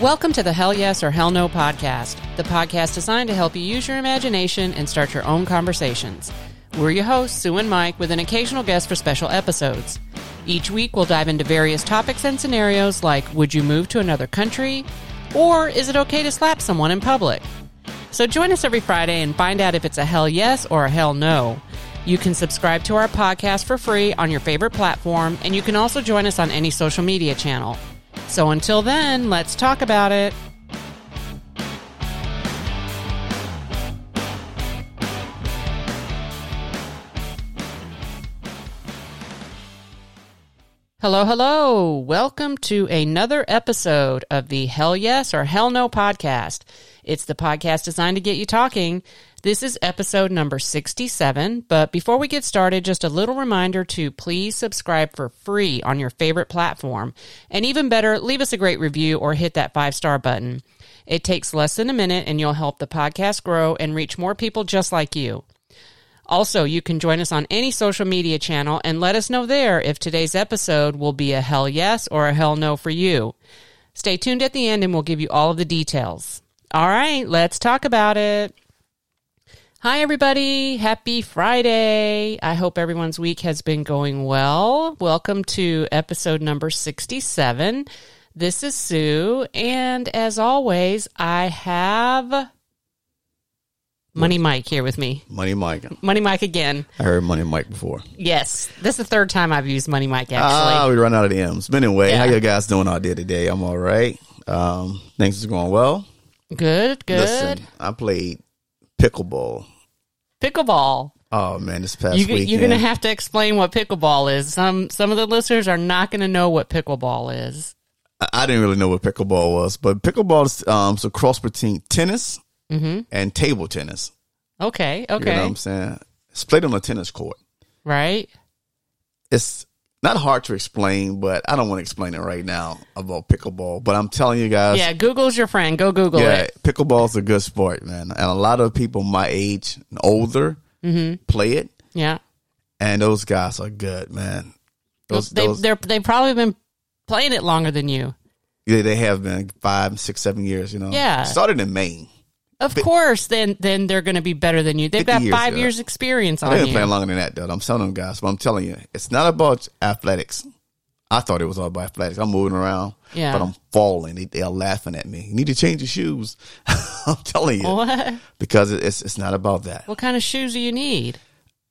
Welcome to the Hell Yes or Hell No podcast, the podcast designed to help you use your imagination and start your own conversations. We're your hosts, Sue and Mike, with an occasional guest for special episodes. Each week, we'll dive into various topics and scenarios like Would you move to another country? Or is it okay to slap someone in public? So join us every Friday and find out if it's a hell yes or a hell no. You can subscribe to our podcast for free on your favorite platform, and you can also join us on any social media channel. So until then, let's talk about it. Hello, hello. Welcome to another episode of the Hell Yes or Hell No podcast. It's the podcast designed to get you talking. This is episode number 67. But before we get started, just a little reminder to please subscribe for free on your favorite platform. And even better, leave us a great review or hit that five star button. It takes less than a minute and you'll help the podcast grow and reach more people just like you. Also, you can join us on any social media channel and let us know there if today's episode will be a hell yes or a hell no for you. Stay tuned at the end and we'll give you all of the details. All right, let's talk about it. Hi, everybody. Happy Friday. I hope everyone's week has been going well. Welcome to episode number 67. This is Sue, and as always, I have Money Mike here with me. Money Mike. Money Mike again. I heard Money Mike before. Yes, this is the third time I've used Money Mike. Actually, Ah, we run out of the M's. But anyway, Yeah. how you guys doing out there today? I'm all right. Um, things is going well. good, good. Listen, I played pickleball. Pickleball. Oh man, this past You, weekend. you're going to have to explain what pickleball is. Some some of the listeners are not going to know what pickleball is. I, I didn't really know what pickleball was, but pickleball is um, a cross between tennis and table tennis. Okay, You okay, know what I'm saying? It's played on a tennis court. right. It's not hard to explain, but I don't want to explain it right now about pickleball. But I'm telling you guys, Yeah, Google's your friend. Go Google it. Yeah, it. pickleball's a good sport, man. And a lot of people my age and older Mm-hmm. play it, Yeah, and those guys are good, man. Those, they those they're they've probably been playing it longer than you. yeah, they have been five, six, seven years. You know, Yeah. Started in Maine. Of course, then then they're going to be better than you. They've got years, five yeah. years experience They've on been you. playing longer than that, though. I'm telling them guys, but I'm telling you, it's not about athletics. I thought it was all about athletics. I'm moving around, Yeah. but I'm falling. They, they're laughing at me. You need to change your shoes. I'm telling you, What because it's it's not about that. what kind of shoes do you need?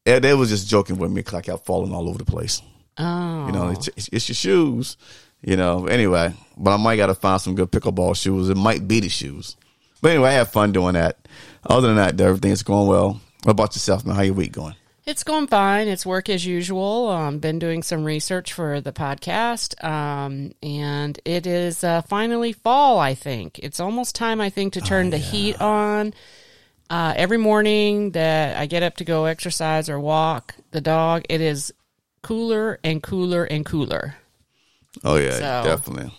They, they was just joking with me because I kept falling all over the place. Oh, You know, oh. it's, it's your shoes. You know, anyway, but I might got to find some good pickleball shoes. It might be the shoes. But anyway, I have fun doing that. Other than that, everything's going well. What about yourself, man? How your week going? It's going fine. It's work as usual. Um, been doing some research for the podcast, um, and it is uh, finally fall. I think it's almost time. I think to turn the heat on. Uh, every morning that I get up to go exercise or walk the dog, it is cooler and cooler and cooler. Oh yeah, So- definitely.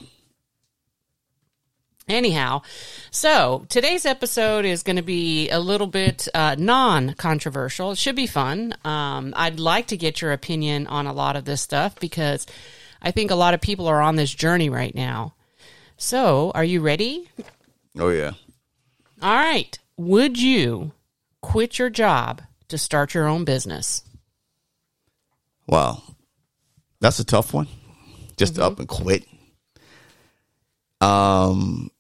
Anyhow, so today's episode is going to be a little bit uh, non controversial. It should be fun. Um, I'd like to get your opinion on a lot of this stuff because I think a lot of people are on this journey right now. So, are you ready? Oh yeah. All right. Would you quit your job to start your own business? Wow, that's a tough one. Just Mm-hmm. up and quit. Um,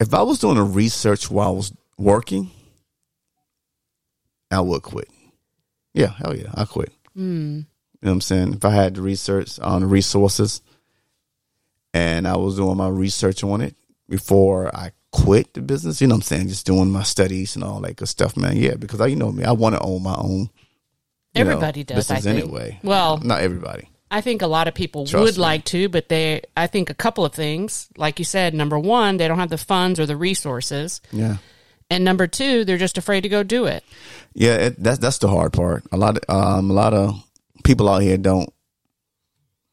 if I was doing a research while I was working, I would quit. Yeah, hell yeah, I quit. Hmm. You know what I'm saying? If I had the research on the resources and I was doing my research on it before I quit the business, you know what I'm saying? Just doing my studies and all that good stuff, man. Yeah, because I, you know me, I want to own my own. you know, Everybody does, I business think. anyway. Well- not everybody. I think a lot of people Trust would me. like to, but they, I think a couple of things. Like you said, number one, they don't have the funds or the resources. Yeah. And number two, they're just afraid to go do it. Yeah, it, that's that's the hard part. A lot of um, a lot of people out here don't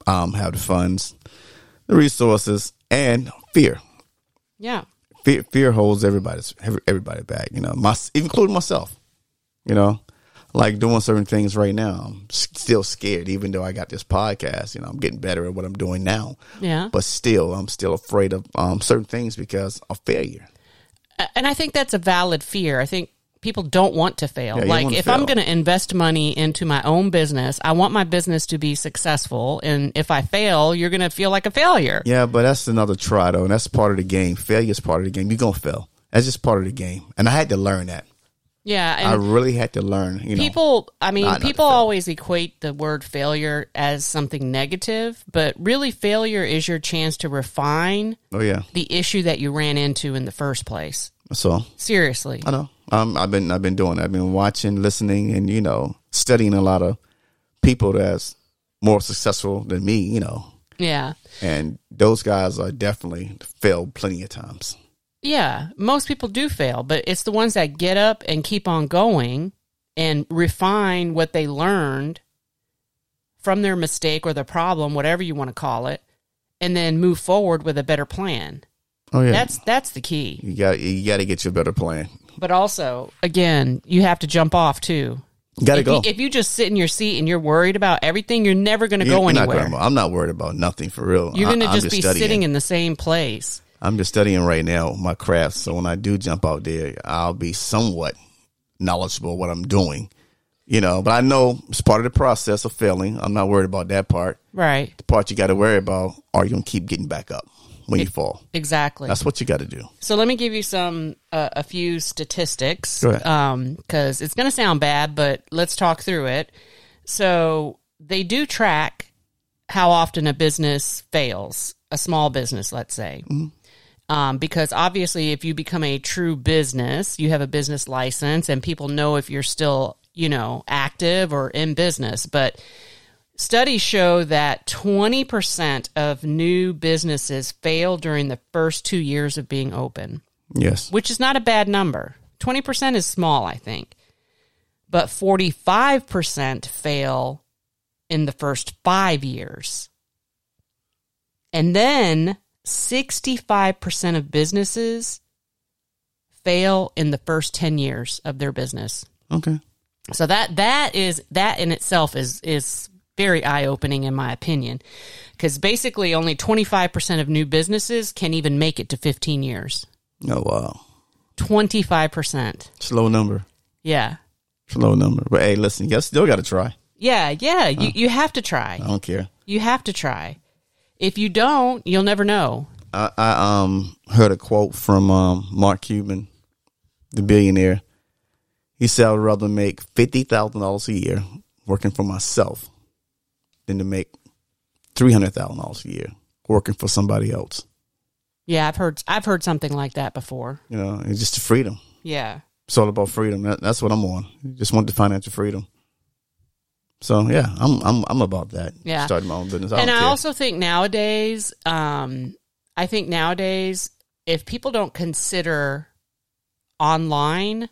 um, have the funds, the resources, and fear. Yeah. Fear, fear holds everybody's everybody back. You know, my including myself. You know, like doing certain things right now. I'm still scared, even though I got this podcast. You know, I'm getting better at what I'm doing now, Yeah. but still, I'm still afraid of um, certain things because of failure. And I think that's a valid fear. I think people don't want to fail. Yeah, like if I'm going to invest money into my own business, I want my business to be successful. And if I fail, you're going to feel like a failure. Yeah, but that's another try though, and that's part of the game. Failure is part of the game. You're gonna fail. That's just part of the game, and I had to learn that. Yeah. I really had to learn. You know, people, I mean, people always equate the word failure as something negative, but really failure is your chance to refine oh yeah. the issue that you ran into in the first place. So Seriously. I know. Um, I've been I've been doing. I've been watching, listening, and you know, studying a lot of people that's more successful than me. You know, Yeah. and those guys are definitely failed plenty of times. Yeah, most people do fail, but it's the ones that get up and keep on going and refine what they learned from their mistake or the problem, whatever you want to call it, and then move forward with a better plan. Oh yeah, That's that's the key. you got you got to get your better plan. But also, again, you have to jump off too. Got to If go. you, if you just sit in your seat and you're worried about everything, you're never going to go not anywhere. gonna- I'm not worried about nothing for real. You're going to just, be studying. sitting in the same place. I'm just studying right now my craft. So when I do jump out there, I'll be somewhat knowledgeable what I'm doing. You know, but I know it's part of the process of failing. I'm not worried about that part. Right. The part you got to worry about are you going to keep getting back up when you fall? Exactly. That's what you got to do. So let me give you some uh, a few statistics Go ahead. because it's going to sound bad, but let's talk through it. So they do track how often a business fails, a small business, let's say. Um, because obviously, if you become a true business, you have a business license, and people know if you're still, you know, active or in business. But studies show that 20% of new businesses fail during the first two years of being open Yes. which is not a bad number. 20% is small, I think. But 45% fail in the first five years. And then 65% of businesses fail in the first 10 years of their business. Okay. So that that is that in itself is is very eye opening in my opinion, because basically only twenty five percent of new businesses can even make it to fifteen years. Oh wow. Twenty five percent. Slow number. Yeah, Slow number. But hey, listen, you still got to try. Yeah, yeah. You you have to try. I don't care. You have to try. If you don't, you'll never know. I, I um heard a quote from um Mark Cuban, the billionaire. He said, "I'd rather make fifty thousand dollars a year working for myself than to make three hundred thousand dollars a year working for somebody else." Yeah, I've heard I've heard something like that before. You know, it's just the freedom. Yeah. It's all about freedom. That, that's what I'm on. Just want the financial freedom. So yeah, I'm I'm I'm about that. Yeah. starting my own business. I and I care. also think nowadays, um, I think nowadays, if people don't consider online,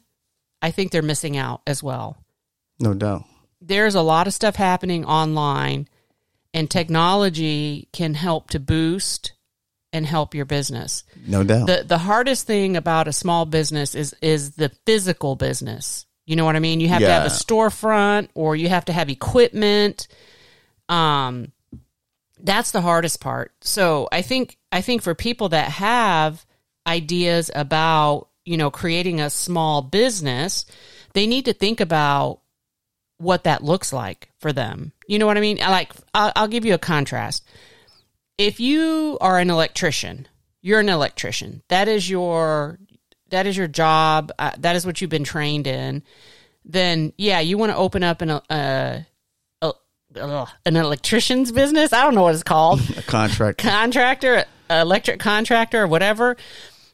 I think they're missing out as well. no doubt. There's a lot of stuff happening online, and technology can help to boost and help your business. No doubt. the The hardest thing about a small business is is the physical business. You know what I mean? You have to have a storefront, or you have to have equipment. Um, that's the hardest part. So I think I think for people that have ideas about you know creating a small business, they need to think about what that looks like for them. You know what I mean? Like I'll, I'll give you a contrast. If you are an electrician, you're an electrician. That is your that is your job. Uh, that is what you've been trained in. Then yeah, you want to open up an uh, uh, uh, an electrician's business. I don't know what it's called a contract. contractor, electric contractor, or whatever.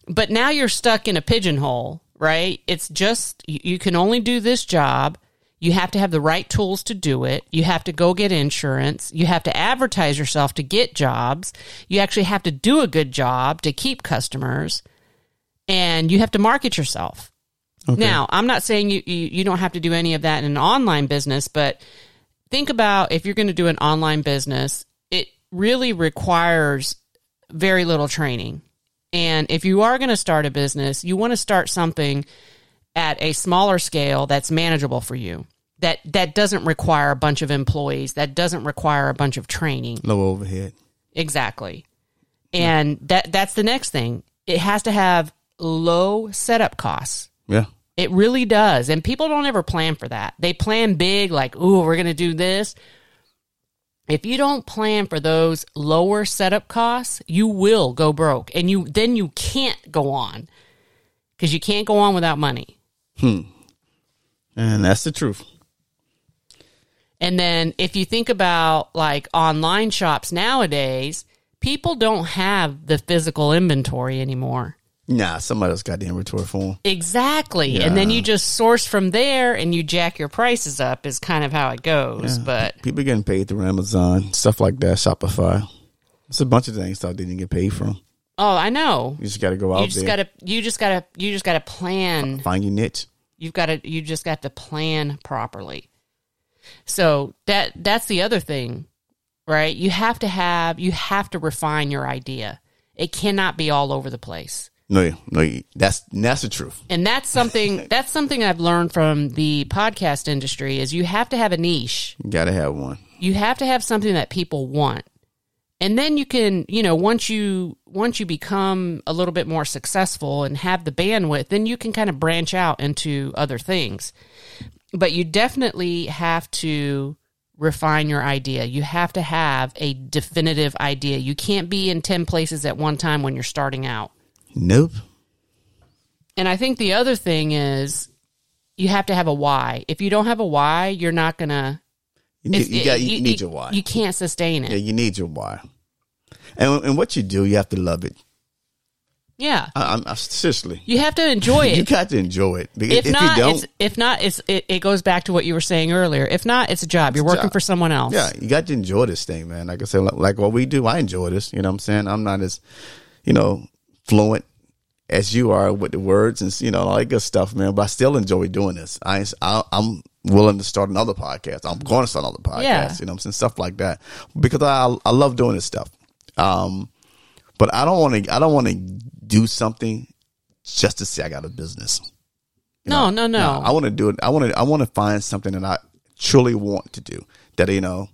But now you're stuck in a pigeonhole, right? It's just you can only do this job. You have to have the right tools to do it. You have to go get insurance. You have to advertise yourself to get jobs. You actually have to do a good job to keep customers. And you have to market yourself. Now, I'm not saying you, you you don't have to do any of that in an online business, but think about if you're going to do an online business, it really requires very little training. And if you are going to start a business, you want to start something at a smaller scale that's manageable for you. that that doesn't require a bunch of employees, that doesn't require a bunch of training. Low overhead. Exactly. And that that's the next thing. It has to have low setup costs. Yeah. It really does. And people don't ever plan for that. They plan big, like, ooh, we're going to do this. If you don't plan for those lower setup costs, you will go broke. And you then you can't go on because you can't go on without money. Hmm. And that's the truth. And then if you think about like online shops nowadays, people don't have the physical inventory anymore. Nah, somebody else got the inventory for them. Exactly. And then you just source from there and you jack your prices up is kind of how it goes. But People getting paid through Amazon, stuff like that, Shopify. It's a bunch of things that didn't get paid from. oh, I know. You just got to go out You just there, gotta you just gotta you just gotta plan. find your niche. You've gotta you just got to plan properly. So that that's the other thing, right? You have to have you have to refine your idea. It cannot be all over the place. No, no, that's that's the truth. and that's something that's something I've learned from the podcast industry is you have to have a niche. You got to have one. You have to have something that people want. And then you can, you know, once you once you become a little bit more successful and have the bandwidth, then you can kind of branch out into other things. But you definitely have to refine your idea. You have to have a definitive idea. You can't be in 10 places at one time when you're starting out. Nope. And I think the other thing is you have to have a why. If you don't have a why, you're not gonna. You need, you, got, you, you- need you- your why. You can't sustain it. yeah, you need your why. And and what you do, you have to love it. Yeah, I, I'm I, seriously. you have to enjoy it. You got to enjoy it. If, if, not, you don't, it's if not, it's it, it goes back to what you were saying earlier. If not, it's a job. You're a working job. for someone else. yeah, you got to enjoy this thing, man. Like I said, like, like what we do, I enjoy this. You know what I'm saying? I'm not as, you know, fluent as you are with the words and you know all that good stuff, man. But I still enjoy doing this. I, I I'm willing to start another podcast. I'm going to start another podcast. Yeah. You know I'm saying? Stuff like that because I I love doing this stuff. Um, but I don't want to. I don't want to do something just to say I got a business. You No, know? no, no. I want to do it. I want to. I want to find something that I truly want to do. That you know,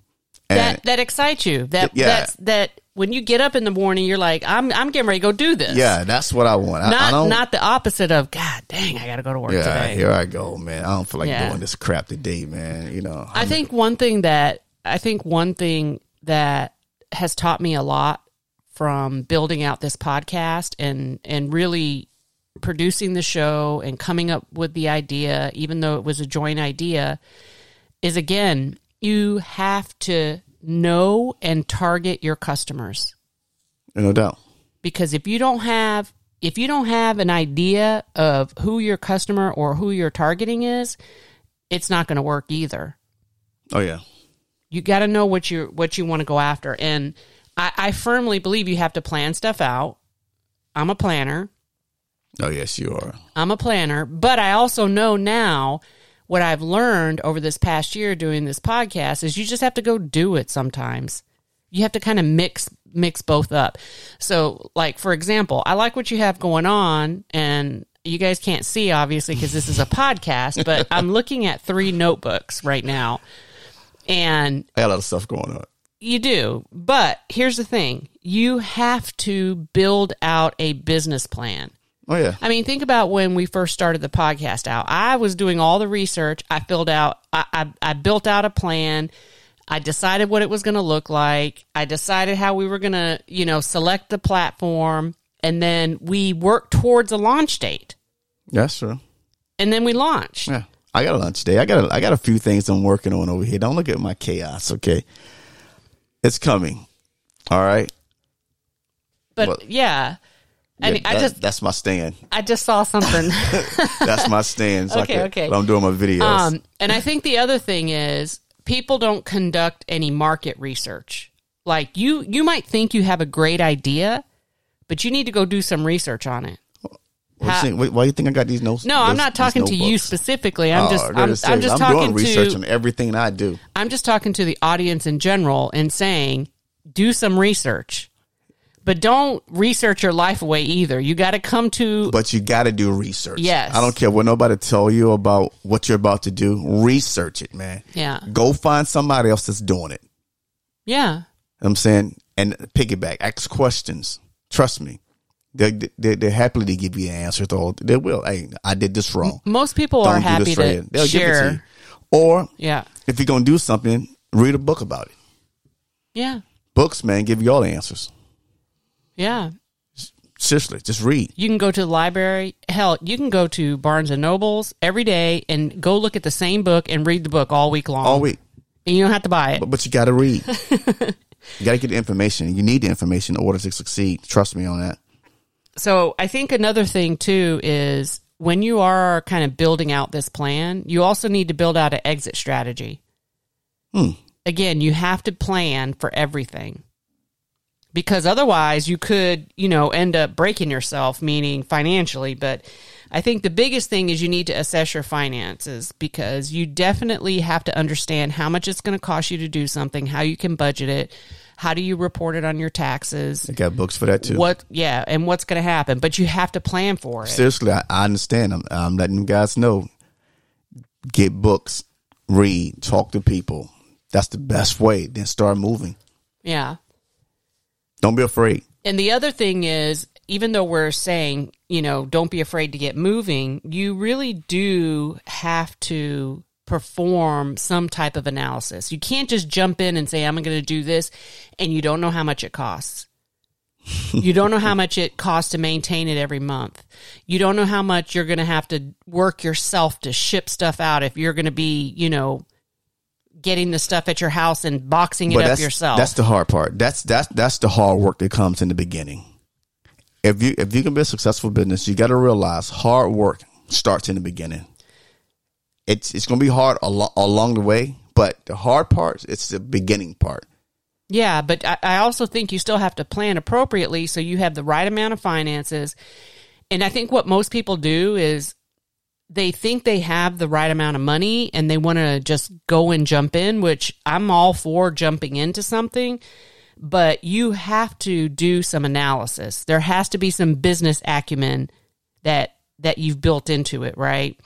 and that that excites you. That Yeah. that's that when you get up in the morning, you're like, I'm I'm getting ready to go do this. yeah, that's what I want. I, I Not don't. not the opposite of God dang, I got to go to work yeah, today. here I go, man. I don't feel like Yeah. doing this crap today, man. You know, I think one thing that I think one thing that has taught me a lot from building out this podcast and and really producing the show and coming up with the idea even though it was a joint idea is again you have to know and target your customers. No doubt. because if you don't have if you don't have an idea of who your customer or who you're targeting is it's not going to work either. Oh yeah, you got to know what you what you want to go after. And I, I firmly believe you have to plan stuff out. I'm a planner. Oh yes, you are. i'm a planner. But i also know now what i've learned over this past year doing this podcast is you just have to go do it sometimes you have to kind of mix mix both up so like for example i like what you have going on and you guys can't see obviously because this is a podcast but i'm looking at three notebooks right now and I got a lot of stuff going on. you do. But here's the thing you have to build out a business plan. Oh yeah, I mean, think about when we first started the podcast out. I was doing all the research. I filled out, I, I, I built out a plan. I decided what it was going to look like. I decided how we were going to, you know, select the platform. And then we worked towards a launch date. that's true. And then we launched. Yeah, I got a launch day. I got a, I got a few things I'm working on over here. Don't look at my chaos, okay? It's coming. All right. But Well, yeah. I Yeah, mean, I just, that's my stand. I just saw something. That's my stand. So Okay, okay. I'm doing my videos. Um, and I think the other thing is people don't conduct any market research. Like you, you might think you have a great idea, but you need to go do some research on it. You why, why you think I got these notes? No, I'm not talking to you specifically. I'm Oh, just, they're I'm, the I'm just I'm talking doing research to, on everything I do. I'm just talking to the audience in general and saying, do some research. But don't research your life away either. You got to come to But you got to do research. Yes. I don't care what nobody tell you about what you're about to do. Research it, man. yeah, Go find somebody else that's doing it. yeah, You know what I'm saying, and piggyback, ask questions. Trust me, they they they're happily to give you an answer. Though they will. Hey, I did this wrong. Most people Don't are happy to right. They'll give it to share. you. Or Yeah, if you're gonna do something, read a book about it. yeah, Books, man, give you all the answers. Yeah. Seriously, just read. You can go to the library. Hell, you can go to Barnes and Nobles every day and go look at the same book and read the book all week long. all week. and you don't have to buy it. But, but you got to read. you got to get the information. You need the information in order to succeed. Trust me on that. So I think another thing too is when you are kind of building out this plan, you also need to build out an exit strategy. Hmm. Again, you have to plan for everything. Because otherwise you could, you know, end up breaking yourself, meaning financially. But I think the biggest thing is you need to assess your finances because you definitely have to understand how much it's going to cost you to do something, how you can budget it, how do you report it on your taxes, They got books for that too. what yeah and what's going to happen but you have to plan for it Seriously, I, I understand. I'm, I'm letting you guys know. Get books, read, talk to people. That's the best way. Then start moving. yeah Don't be afraid. and the other thing is even though we're saying you know don't be afraid to get moving you really do have to perform some type of analysis you can't just jump in and say i'm going to do this and you don't know how much it costs you don't know how much it costs to maintain it every month. You don't know how much you're going to have to work yourself to ship stuff out if you're going to be, you know, getting the stuff at your house and boxing it up yourself. that's the hard part. That's that's that's the hard work that comes in the beginning. If you if you can be a successful business, you got to realize hard work starts in the beginning. It's it's going to be hard al- along the way, but the hard part it's the beginning part. Yeah, but I, I also think you still have to plan appropriately so you have the right amount of finances. And I think what most people do is they think they have the right amount of money and they want to just go and jump in, which I'm all for jumping into something, but you have to do some analysis. There has to be some business acumen that that you've built into it, right?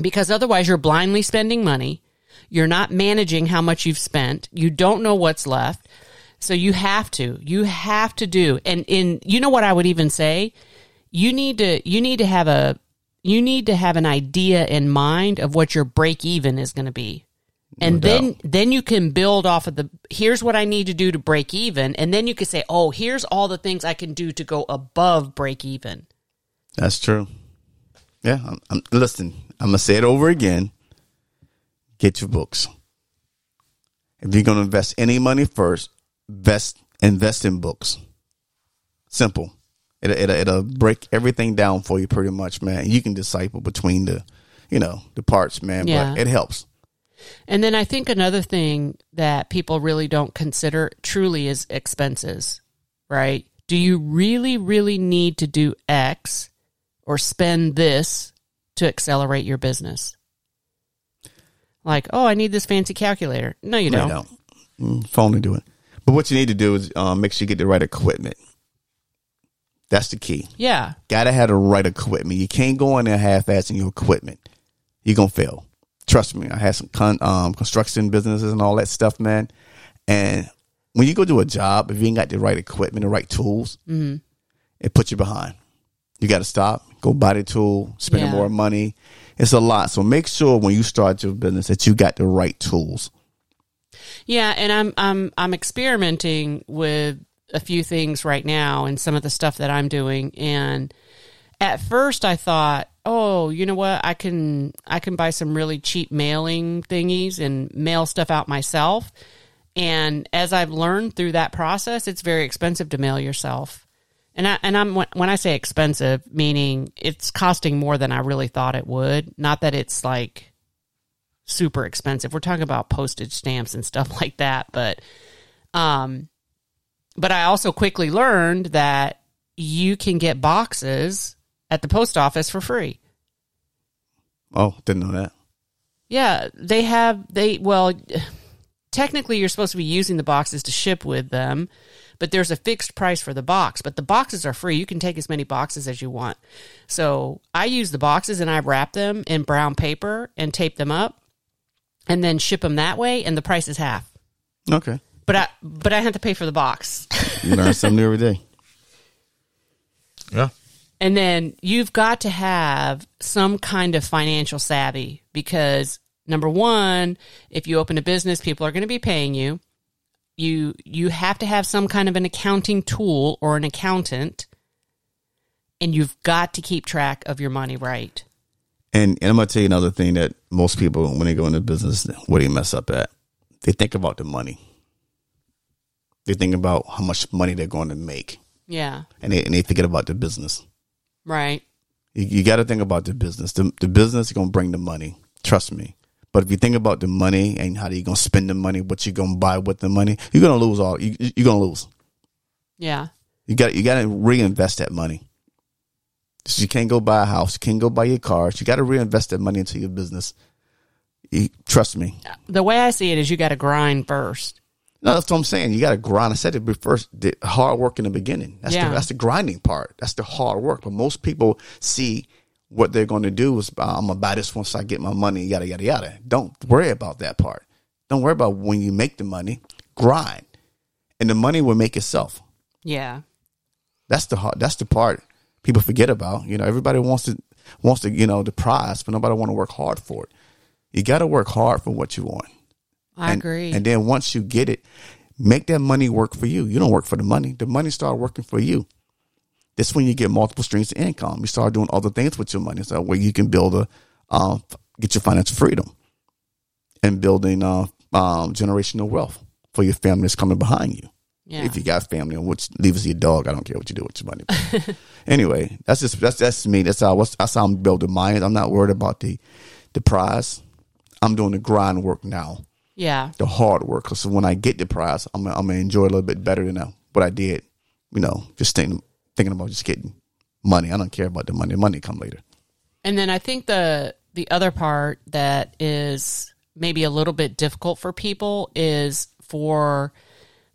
Because otherwise you're blindly spending money. You're not managing how much you've spent. You don't know what's left. So you have to. You have to do. And in you know what I would even say? You need to you need to have a you need to have an idea in mind of what your break even is going to be. And No then then you can build off of the here's what I need to do to break even and then you can say, "Oh, here's all the things I can do to go above break even." That's true. Yeah, I'm, I'm, listen, I'm gonna say it over again. Get your books. If you're gonna invest any money first, invest invest in books. Simple. It'll, it'll, it'll break everything down for you pretty much, man. You can disciple between the, you know, the parts, man. Yeah. But it helps. And then I think another thing that people really don't consider truly is expenses, right? Do you really, really need to do X or spend this to accelerate your business? Like, oh, I need this fancy calculator. No, you No, don't. you don't. Mm, phone to do it. But what you need to do is um, make sure you get the right equipment. That's the key. Yeah. Gotta have the right equipment. You can't go in there half-assing your equipment. You're gonna fail. Trust me. I had some con- um, construction businesses and all that stuff, man. And when you go do a job, if you ain't got the right equipment, the right tools, it puts you behind. You got to stop, go buy the tool, spend Yeah. more money. It's a lot. So make sure when you start your business that you got the right tools. Yeah, and I'm I'm I'm experimenting with a few things right now and some of the stuff that I'm doing and at first I thought, "Oh, you know what? I can I can buy some really cheap mailing thingies and mail stuff out myself." And as I've learned through that process, it's very expensive to mail yourself. And I and I'm when I say expensive, meaning it's costing more than I really thought it would. Not that it's like super expensive. We're talking about postage stamps and stuff like that, but um but I also quickly learned that you can get boxes at the post office for free. Oh, didn't know that. Yeah, they have they well technically you're supposed to be using the boxes to ship with them, but there's a fixed price for the box. But the boxes are free. You can take as many boxes as you want. So I use the boxes and I wrap them in brown paper and tape them up, and then ship them that way. And the price is half. Okay. But I but I have to pay for the box. You learn something new every day. Yeah. And then you've got to have some kind of financial savvy because number one, if you open a business, people are going to be paying you. You you have to have some kind of an accounting tool or an accountant, and you've got to keep track of your money right. And, and I'm gonna tell you another thing that most people, when they go into business, what do they mess up at, they think about the money. They think about how much money they're going to make, Yeah, and they and they thinking about the business. right. You, you got to think about the business. The, the business is going to bring the money. Trust me. But if you think about the money and how you're going to spend the money, what you're going to buy with the money, you're going to lose all. You, you're going to lose. Yeah, You got you got to reinvest that money. So you can't go buy a house. You can't go buy your cars. You got to reinvest that money into your business. You, trust me. the way I see it is you got to grind first. No, that's what I'm saying. You got to grind. I said it first. The hard work in the beginning. That's Yeah. the that's the grinding part. That's the hard work. But most people see what they're going to do is uh, I'm gonna buy this once I get my money. Yada yada yada. Don't worry about that part. Don't worry about when you make the money. Grind, and the money will make itself. Yeah, That's the hard. That's the part people forget about. You know, everybody wants to wants to you know the prize, but nobody want to work hard for it. You got to work hard for what you want. I and, agree. And then once you get it, make that money work for you. You don't work for the money. The money start working for you. That's when you get multiple streams of income. You start doing other things with your money, so where you can build a, um, get your financial freedom, and building uh, um, generational wealth for your family that's coming behind you. yeah, If you got family, which leaves your dog, I don't care what you do with your money. anyway, that's just that's that's me. That's how that's how I'm building mine. I'm not worried about the the prize. I'm doing the grind work now yeah, the hard work. Because when I get the prize, I'm I'm gonna enjoy it a little bit better than what I did. You know, just thinking thinking about just getting money. I don't care about the money. The money come later. And then I think the the other part that is maybe a little bit difficult for people is for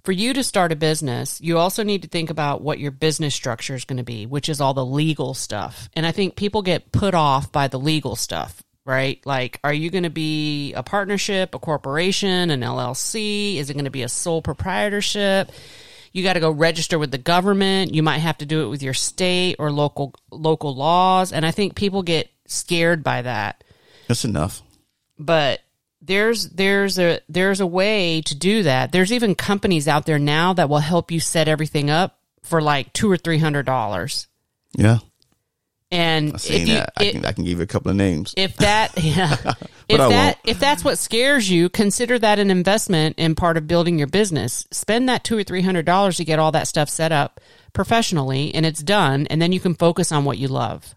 for you to start a business, you also need to think about what your business structure is going to be, which is all the legal stuff. And I think people get put off by the legal stuff, right? Like, are you going to be a partnership, a corporation, an LLC? Is it going to be a sole proprietorship? You got to go register with the government. You might have to do it with your state or local local laws. And I think people get scared by that That's enough. but there's there's a there's a way to do that. There's even companies out there now that will help you set everything up for like two or three hundred dollars. Yeah, And I seen if you that. I it- can I can give you a couple of names. if that yeah if I that won't. if that's what scares you, consider that an investment in part of building your business. Spend that two or three hundred dollars to get all that stuff set up professionally, and it's done, and then you can focus on what you love.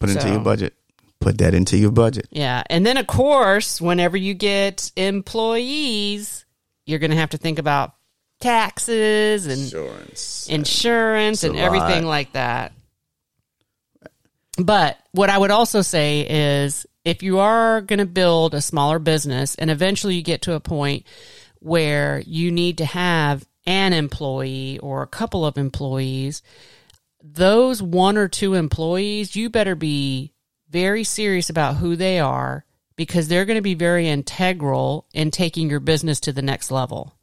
Put it into your budget. Put that into your budget. Yeah. And then, of course, whenever you get employees, you're going to have to think about taxes and Insurance. insurance It's and everything lot. like that. But what I would also say is if you are going to build a smaller business and eventually you get to a point where you need to have an employee or a couple of employees, those one or two employees, you better be very serious about who they are because they're going to be very integral in taking your business to the next level.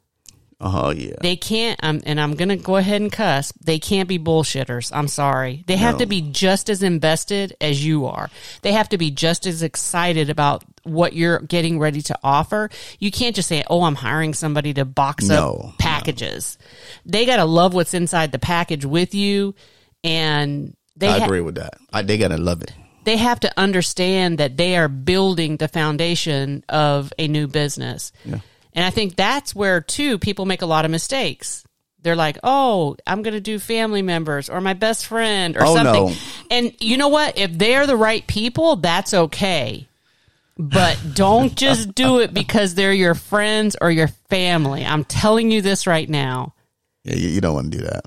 Oh yeah. They can't, um, and I'm going to go ahead and cuss, they can't be bullshitters. I'm sorry. They have No. to be just as invested as you are. They have to be just as excited about what you're getting ready to offer. You can't just say, oh, I'm hiring somebody to box No, up packages. They got to love what's inside the package with you. And they, I ha- agree with that. I, they gotta love it. they have to understand that they are building the foundation of a new business. Yeah. And I think that's where too people make a lot of mistakes. They're like, "Oh, I'm going to do family members or my best friend or Oh, something." no. And you know what? If they're the right people, that's okay. But don't just do it because they're your friends or your family. I'm telling you this right now. Yeah, you, you don't want to do that.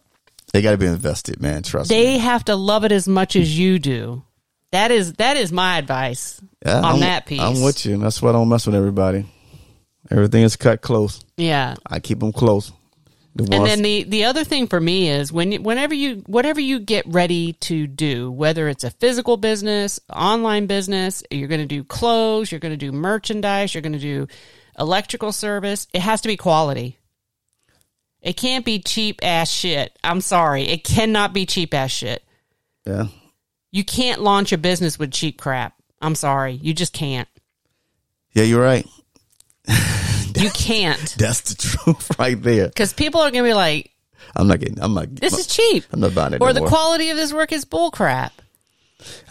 They got to be invested, man. Trust me. They have to love it as much as you do. That is that is my advice Yeah, on I'm, that piece. I'm with you. and That's why I don't mess with everybody. Everything is cut close. Yeah. I keep them close. The And then the the other thing for me is when you, whenever you whatever you get ready to do, whether it's a physical business, online business, you're going to do clothes, you're going to do merchandise, you're going to do electrical service, it has to be quality. It can't be cheap ass shit. I'm sorry. It cannot be cheap ass shit. yeah, You can't launch a business with cheap crap. I'm sorry. You just can't. yeah, you're right. You can't. That's the truth right there. Because people are going to be like, I'm not getting. I'm not. this is cheap. I'm not buying it. Or no the more. quality of this work is bullcrap.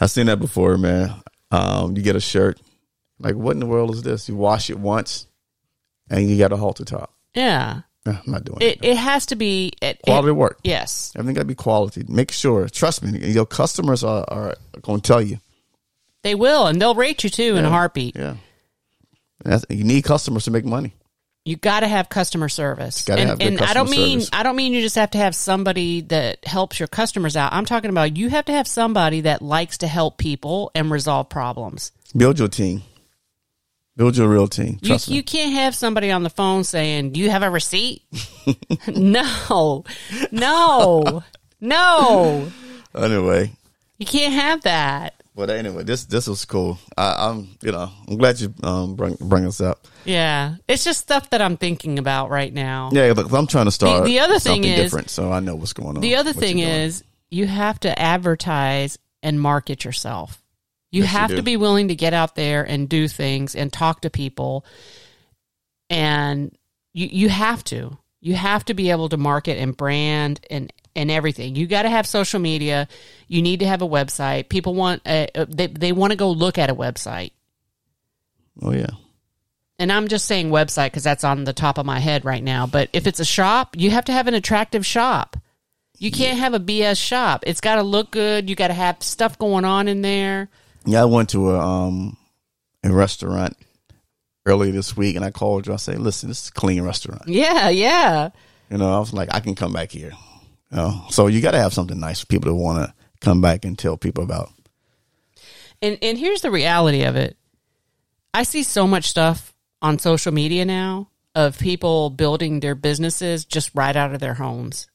I've seen that before, man. Um, you get a shirt. Like, what in the world is this? You wash it once, and you got a halter top. Yeah. I'm not doing It, it. it has to be it, Quality it- work. Yes. Everything got to be quality. Make sure. Trust me. Your customers are, are going to tell you. They will, and they'll rate you too in a Yeah. heartbeat. Yeah. That's, you need customers to make money. You got to have customer service. And have and I don't mean service. I don't mean you just have to have somebody that helps your customers out. I'm talking about you have to have somebody that likes to help people and resolve problems. Build your team. Build your real team. You, you can't have somebody on the phone saying, "Do you have a receipt?" no, no, no. Anyway, You can't have that. But anyway, this this was cool. I, I'm you know I'm glad you um bring bring us up. Yeah, it's just stuff that I'm thinking about right now. Yeah, but I'm trying to start the other thing is- different, so I know what's going on. The other thing is you have to advertise and market yourself. You Yes, have do. to be willing to get out there and do things and talk to people. And you you have to. You have to be able to market and brand and and everything. You got to have social media. You need to have a website. People want a, they they want to go look at a website. oh yeah, And I'm just saying website because that's on the top of my head right now. But if it's a shop, you have to have an attractive shop. You can't have a BS shop. It's got to look good. You got to have stuff going on in there. yeah. I went to a um a restaurant earlier this week, and I called you. I said, "Listen, this is a clean restaurant." Yeah, yeah. You know, I was like, I can come back here. Know? So you got to have something nice for people to want to come back and tell people about. And and here's the reality of it. I see so much stuff on social media now of people building their businesses just right out of their homes.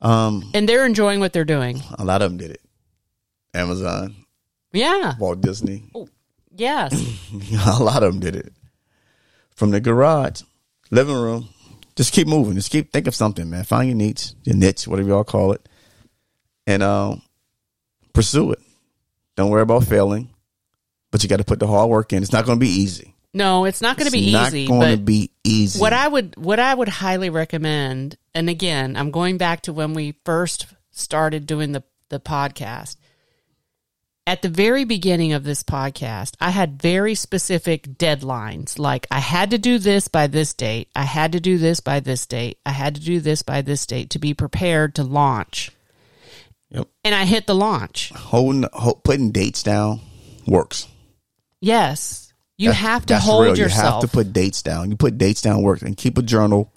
Um, And they're enjoying what they're doing. a lot of them did it. Amazon, Yeah. Walt Disney, Oh, Yes. a lot of them did it. From the garage, living room, just keep moving. Just keep think of something, man. Find your niche, your niche, whatever y'all call it, and um, pursue it. Don't worry about failing, but you got to put the hard work in. It's not going to be easy. No, it's not going to be easy. Not going to be easy. what I would what I would highly recommend, and again, I'm going back to when we first started doing the the podcast. At the very beginning of this podcast, I had very specific deadlines. Like I had to do this by this date. I had to do this by this date. I had to do this by this date to be prepared to launch. Yep. And I hit the launch. Holding, ho- putting dates down works. Yes. You That- have to that's hold real. yourself. You have to put dates down. You put dates down, work, and keep a journal.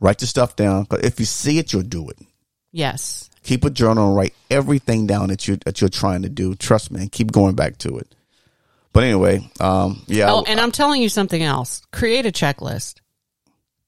Write your stuff down. But if you see it, you'll do it. yes. Keep a journal and write everything down that you that you're trying to do. Trust me, and keep going back to it. But anyway, um, yeah, Oh, and I'm telling you something else. Create a checklist.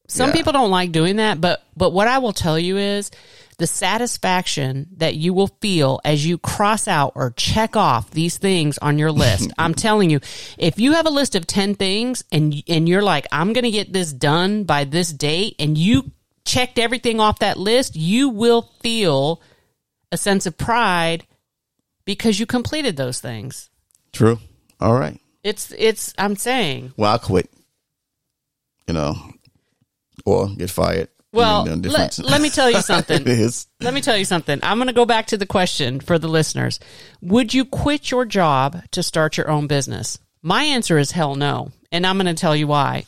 Some Yeah. people don't like doing that, but but what I will tell you is the satisfaction that you will feel as you cross out or check off these things on your list. I'm telling you, if you have a list of 10 things and and you're like I'm going to get this done by this date and you checked everything off that list, you will feel a sense of pride because you completed those things. true. All right. It's it's I'm saying Well, I quit. You know, or get fired. Well, I mean, let, let me tell you something. Let me tell you something. I'm going to go back to the question for the listeners. Would you quit your job to start your own business? My answer is hell no. And I'm going to tell you why.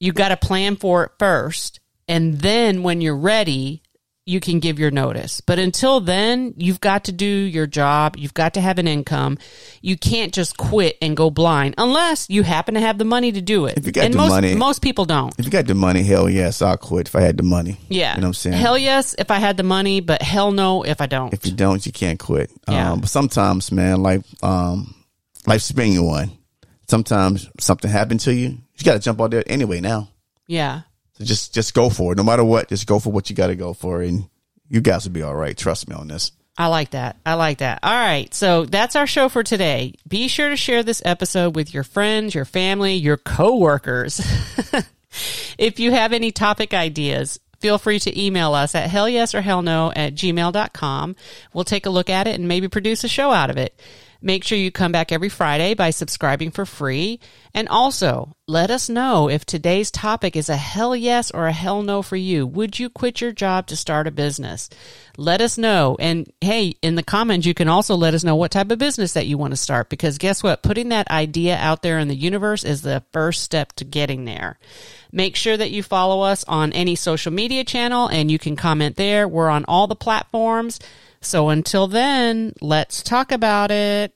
You got to plan for it first. And then when you're ready, you can give your notice. But until then, you've got to do your job. You've got to have an income. You can't just quit and go blind unless you happen to have the money to do it. If you got and the most, money- most people don't. If you got the money, hell yes, I'll quit if I had the money. Yeah. You know what I'm saying? Hell yes if I had the money, but hell no if I don't. if you don't, you can't quit. Yeah. Um, but sometimes, man, life, um, life spin you one. sometimes something happened to you. You got to jump out there anyway now. Yeah. So just just go for it. No matter what, just go for what you got to go for, and you guys will be all right. Trust me on this. I like that. I like that. All right. So that's our show for today. Be sure to share this episode with your friends, your family, your coworkers. if you have any topic ideas, feel free to email us at hell yes or hell no at gmail.com. We'll take a look at it and maybe produce a show out of it. Make sure you come back every Friday by subscribing for free. And also, let us know if today's topic is a hell yes or a hell no for you. Would you quit your job to start a business? Let us know. And hey, in the comments, you can also let us know what type of business that you want to start because guess what? Putting that idea out there in the universe is the first step to getting there. Make sure that you follow us on any social media channel and you can comment there. We're on all the platforms. So until then, let's talk about it.